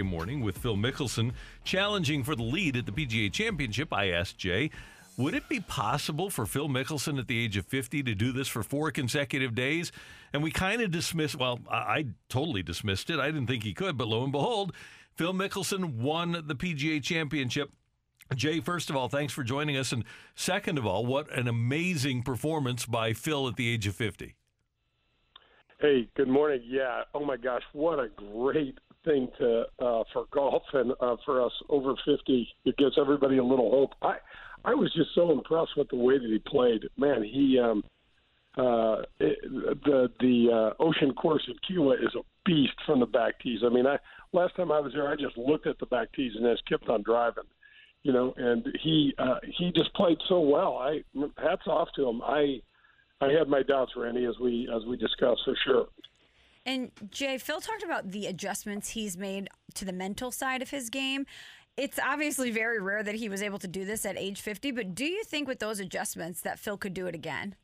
Morning with Phil Mickelson challenging for the lead at the PGA Championship. I asked Jay, would it be possible for Phil Mickelson at the age of 50 to do this for four consecutive days? And we kind of dismissed, well, I, I totally dismissed it. I didn't think he could, but lo and behold, Phil Mickelson won the PGA Championship. Jay, first of all, thanks for joining us. And second of all, what an amazing performance by Phil at the age of 50. Hey, good morning. Yeah. Oh my gosh, what a great thing to uh, for golf and uh, for us over 50. It gives everybody a little hope. I I was just so impressed with the way that he played. Man, he um uh it, the the uh, Ocean Course at Kiawah is a beast from the back tees. I mean, I last time I was there, I just looked at the back tees and just kept on driving. You know, and he uh, he just played so well. I hats off to him. I I had my doubts, Randy, as we as we discussed for sure. And Jay, Phil talked about the adjustments he's made to the mental side of his game. It's obviously very rare that he was able to do this at age 50, but do you think with those adjustments that Phil could do it again?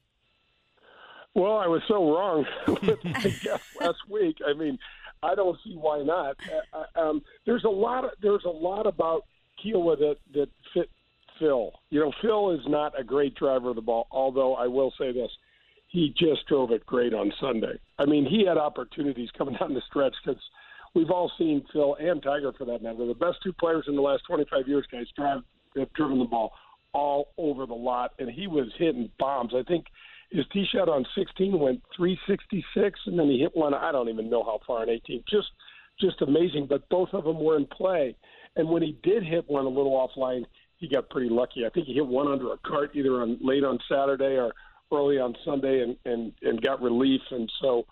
Well, I was so wrong with guess last week. I mean, I don't see why not. Uh, um, there's a lot. Of, there's a lot about Kiawah that that fit Phil. You know, Phil is not a great driver of the ball. Although I will say this, he just drove it great on Sunday. I mean, he had opportunities coming down the stretch because we've all seen Phil and Tiger, for that matter, the best two players in the last 25 years, guys, drive have driven the ball all over the lot, and he was hitting bombs. I think his tee shot on 16 went 366, and then he hit one. I don't even know how far on 18. Just, just amazing. But both of them were in play, and when he did hit one a little offline, he got pretty lucky. I think he hit one under a cart either on late on Saturday or early on Sunday and and and got relief. And so,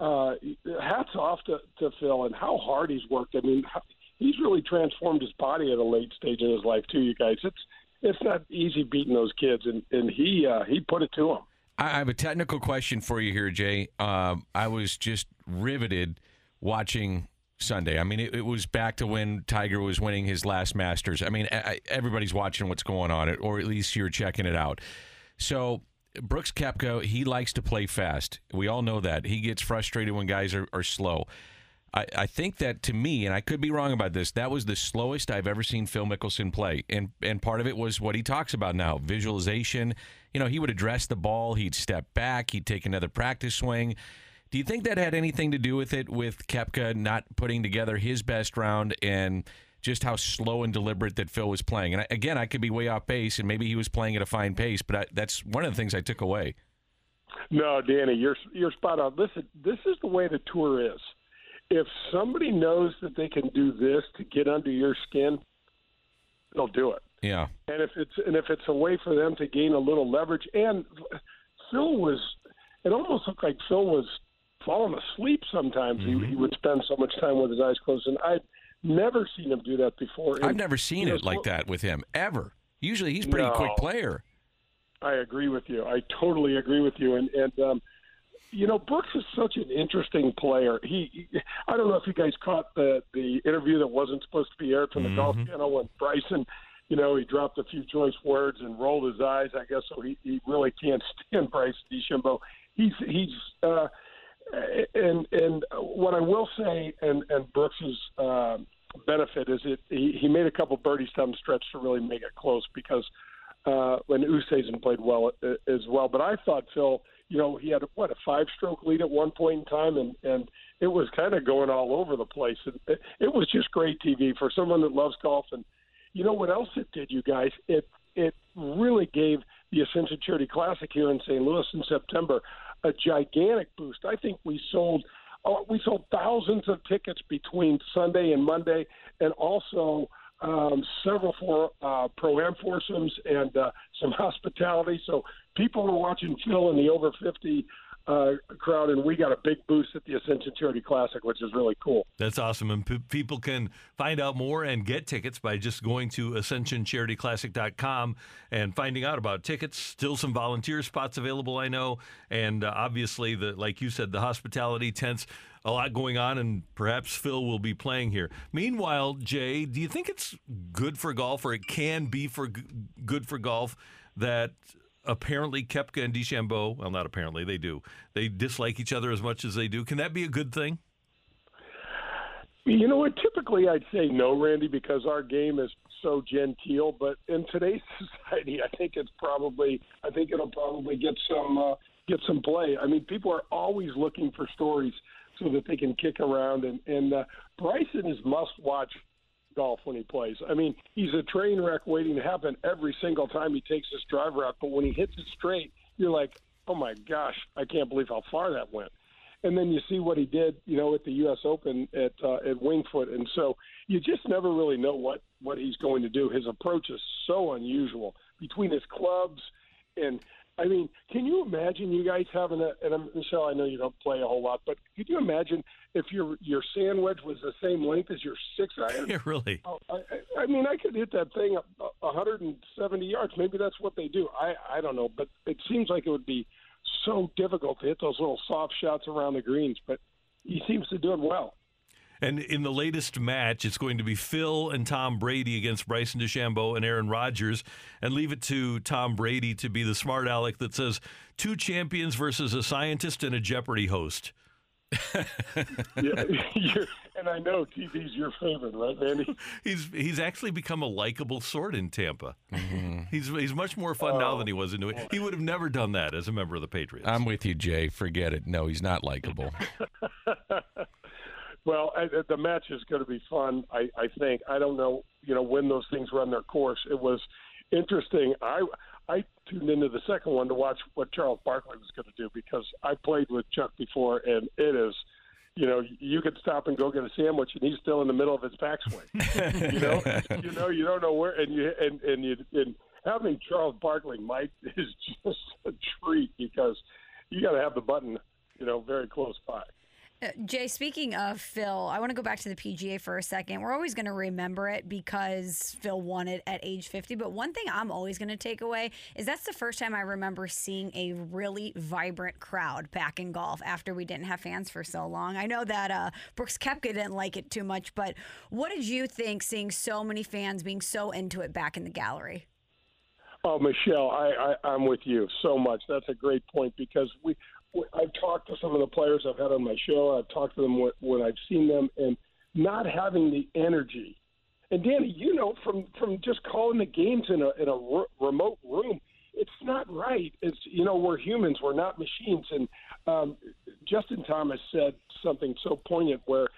uh, hats off to, to Phil and how hard he's worked. I mean, he's really transformed his body at a late stage in his life too. You guys, it's it's not easy beating those kids, and and he uh, he put it to him. I have a technical question for you here, Jay. Um, I was just riveted watching Sunday. I mean, it, it, was back to when Tiger was winning his last Masters. I mean, I, everybody's watching what's going on, or at least you're checking it out. So Brooks Koepka, he likes to play fast. We all know that. He gets frustrated when guys are, are slow. I, I think that to me, and I could be wrong about this, that was the slowest I've ever seen Phil Mickelson play. And and part of it was what he talks about now, visualization. You know, he would address the ball, he'd step back, he'd take another practice swing. Do you think that had anything to do with it with Koepka not putting together his best round and just how slow and deliberate that Phil was playing. And I, again, I could be way off base, and maybe he was playing at a fine pace, but I, that's one of the things I took away. No, Danny, you're you're spot on. Listen, this is the way the tour is. If somebody knows that they can do this to get under your skin, they'll do it. Yeah. And if it's and if it's a way for them to gain a little leverage, and Phil was, it almost looked like Phil was falling asleep. Sometimes mm-hmm. he, he would spend so much time with his eyes closed, and I Never seen him do that before. I've never seen it like that with him ever. Usually, he's a pretty no, quick player. I agree with you. I totally agree with you. And and um, you know, Brooks is such an interesting player. He, he, I don't know if you guys caught the the interview that wasn't supposed to be aired from the mm-hmm. Golf Channel when Bryson, you know, he dropped a few choice words and rolled his eyes. I guess so. He he really can't stand Bryce DeChambeau. He's he's. uh and and what I will say, and and Brooks's uh, benefit is it he, he made a couple birdies down the stretch to really make it close because uh, when Oosthuizen played well uh, as well. But I thought Phil, you know, he had what a five-stroke lead at one point in time, and and it was kind of going all over the place. And it, it was just great TV for someone that loves golf. And you know what else it did, you guys? It it really gave the Ascension Charity Classic here in St. Louis in September a gigantic boost. I think we sold we sold thousands of tickets between Sunday and Monday, and also um, several for uh, pro am foursomes and uh, some hospitality. So people were watching Phil in the over 50 uh, crowd, and we got a big boost at the Ascension Charity Classic, which is really cool. That's awesome. And p- people can find out more and get tickets by just going to ascensioncharityclassic.com and finding out about tickets. Still some volunteer spots available, I know. And uh, obviously, the like you said, the hospitality tents, a lot going on, and perhaps Phil will be playing here. Meanwhile, Jay, do you think it's good for golf, or it can be for g- good for golf, that apparently Koepka and DeChambeau, well, not apparently, they do. They dislike each other as much as they do. Can that be a good thing? You know what? Typically, I'd say no, Randy, because our game is so genteel. But in today's society, I think it's probably, I think it'll probably get some uh, get some play. I mean, people are always looking for stories so that they can kick around. And and uh, Bryson is must watch golf when he plays. I mean, he's a train wreck waiting to happen every single time he takes his driver out. But when he hits it straight, you're like, oh my gosh, I can't believe how far that went. And then you see what he did, you know, at the U.S. Open at uh, at Wingfoot, and so you just never really know what what he's going to do. His approach is so unusual between his clubs and I mean, can you imagine you guys having a and I'm, Michelle? I know you don't play a whole lot, but could you imagine if your your sand wedge was the same length as your six iron? Yeah, really. Oh, I, I mean, I could hit that thing a 170 yards. Maybe that's what they do. I I don't know, but it seems like it would be so difficult to hit those little soft shots around the greens. But he seems to do it well. And in the latest match, it's going to be Phil and Tom Brady against Bryson DeChambeau and Aaron Rodgers. And leave it to Tom Brady to be the smart aleck that says two champions versus a scientist and a Jeopardy host. yeah, and I know TV's your favorite, right, Mandy? He's he's actually become a likable sort in Tampa. Mm-hmm. He's he's much more fun oh, now than he was in New England. He would have never done that as a member of the Patriots. I'm with you, Jay. Forget it. No, he's not likable. Well, I, the match is going to be fun. I, I think. I don't know. You know when those things run their course. It was interesting. I I tuned into the second one to watch what Charles Barkley was going to do because I played with Chuck before, and it is. You know, you could stop and go get a sandwich, and he's still in the middle of his backswing. you know, you know, you don't know where, and you and and you and having Charles Barkley, Mike, is just a treat because you got to have the button, you know, very close by. Uh, Jay, speaking of Phil, I want to go back to the PGA for a second. We're always going to remember it because Phil won it at age 50. But one thing I'm always going to take away is that's the first time I remember seeing a really vibrant crowd back in golf after we didn't have fans for so long. I know that uh, Brooks Koepka didn't like it too much, but what did you think seeing so many fans being so into it back in the gallery? Oh, Michelle, I, I, I'm with you so much. That's a great point because we I've talked to some of the players I've had on my show. I've talked to them when, I've seen them, and not having the energy. And Danny, you know, from from just calling the games in a in a r- remote room, it's not right. It's you know, we're humans, we're not machines. And um, Justin Thomas said something so poignant where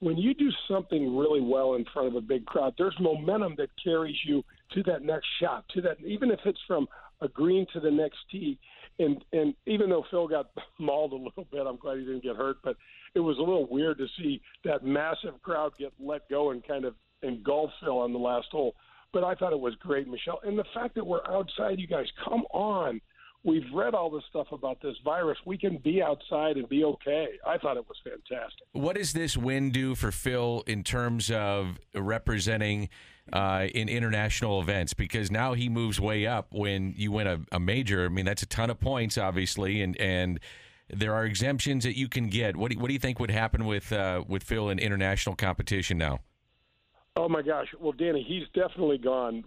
when you do something really well in front of a big crowd, there's momentum that carries you to that next shot, to that even if it's from a green to the next tee and and even though Phil got mauled a little bit, I'm glad he didn't get hurt. But it was a little weird to see that massive crowd get let go and kind of engulf Phil on the last hole. But I thought it was great, Michelle, and the fact that we're outside, you guys, come on. We've read all this stuff about this virus. We can be outside and be okay. I thought it was fantastic. What does this win do for Phil in terms of representing? uh, in international events because now he moves way up when you win a, a, major. I mean, that's a ton of points, obviously, and and there are exemptions that you can get. What do, what do you think would happen with uh, with Phil in international competition now? Oh my gosh! Well, Danny, he's definitely gone.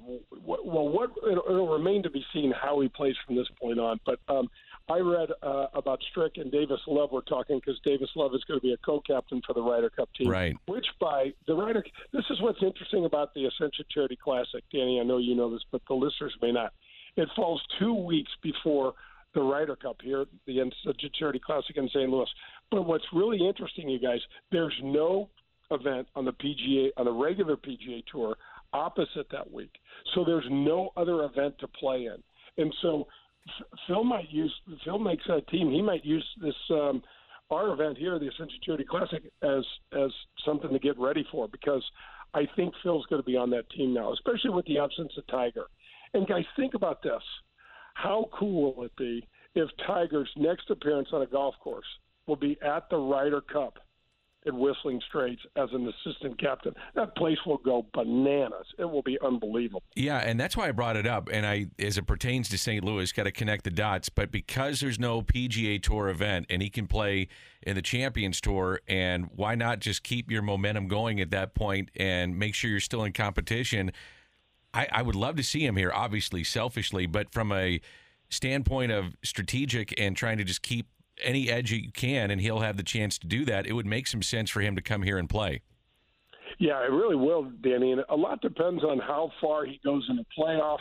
Well, what it'll remain to be seen how he plays from this point on. But um, I read uh, about Strick and Davis Love were talking because Davis Love is going to be a co-captain for the Ryder Cup team. Right. Which by the Ryder, this is what's interesting about the Ascension Charity Classic, Danny. I know you know this, but the listeners may not. It falls two weeks before the Ryder Cup here, the Ascension Charity Classic in St. Louis. But what's really interesting, you guys, there's no event on the PGA on the regular PGA Tour opposite that week. So there's no other event to play in. And so Phil might use Phil makes a team. He might use this um, our event here, the Ascension Charity Classic, as as something to get ready for because I think Phil's going to be on that team now, especially with the absence of Tiger. And guys, think about this: how cool will it be if Tiger's next appearance on a golf course will be at the Ryder Cup? At Whistling Straits as an assistant captain. That place will go bananas. It will be unbelievable. Yeah, and that's why I brought it up. And I, as it pertains to St. Louis, got to connect the dots. But because there's no PGA Tour event, and he can play in the Champions Tour, and why not just keep your momentum going at that point and make sure you're still in competition? I, I would love to see him here, obviously, selfishly, but from a standpoint of strategic and trying to just keep any edge you can, and he'll have the chance to do that. It would make some sense for him to come here and play. Yeah, it really will, Danny. And a lot depends on how far he goes in the playoffs,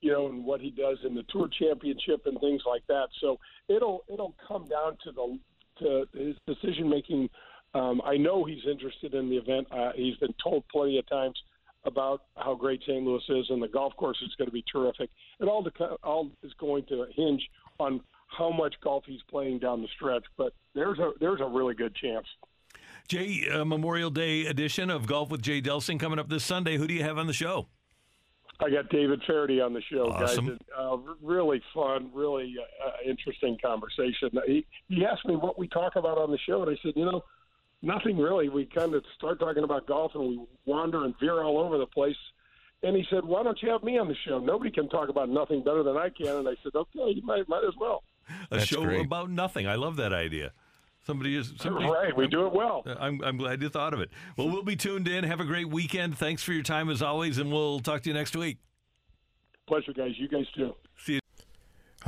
you know, and what he does in the Tour Championship and things like that. So it'll it'll come down to the to his decision making. Um, I know he's interested in the event. Uh, he's been told plenty of times about how great St. Louis is, and the golf course is going to be terrific. It all all is going to hinge on how much golf he's playing down the stretch, but there's a there's a really good chance. Jay, uh, Memorial Day edition of Golf with Jay Delsing coming up this Sunday. Who do you have on the show? I got David Feherty on the show, awesome. guys. Uh, really fun, really uh, uh, interesting conversation. He, he asked me what we talk about on the show, and I said, you know, nothing really. We kind of start talking about golf and we wander and veer all over the place. And he said, "Why don't you have me on the show? Nobody can talk about nothing better than I can." And I said, "Okay, you might might as well." A That's show great. about nothing. I love that idea. Somebody is somebody. right. We do it well. Uh, I'm, I'm glad you thought of it. Well, we'll be tuned in. Have a great weekend. Thanks for your time as always, and we'll talk to you next week. Pleasure, guys. You guys too. See you.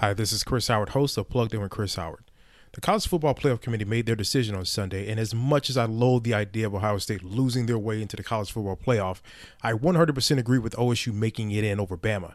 Hi, this is Chris Howard, host of Plugged In with Chris Howard. The College Football Playoff Committee made their decision on Sunday, and as much as I loathe the idea of Ohio State losing their way into the College Football Playoff, I 100% agree with OSU making it in over Bama.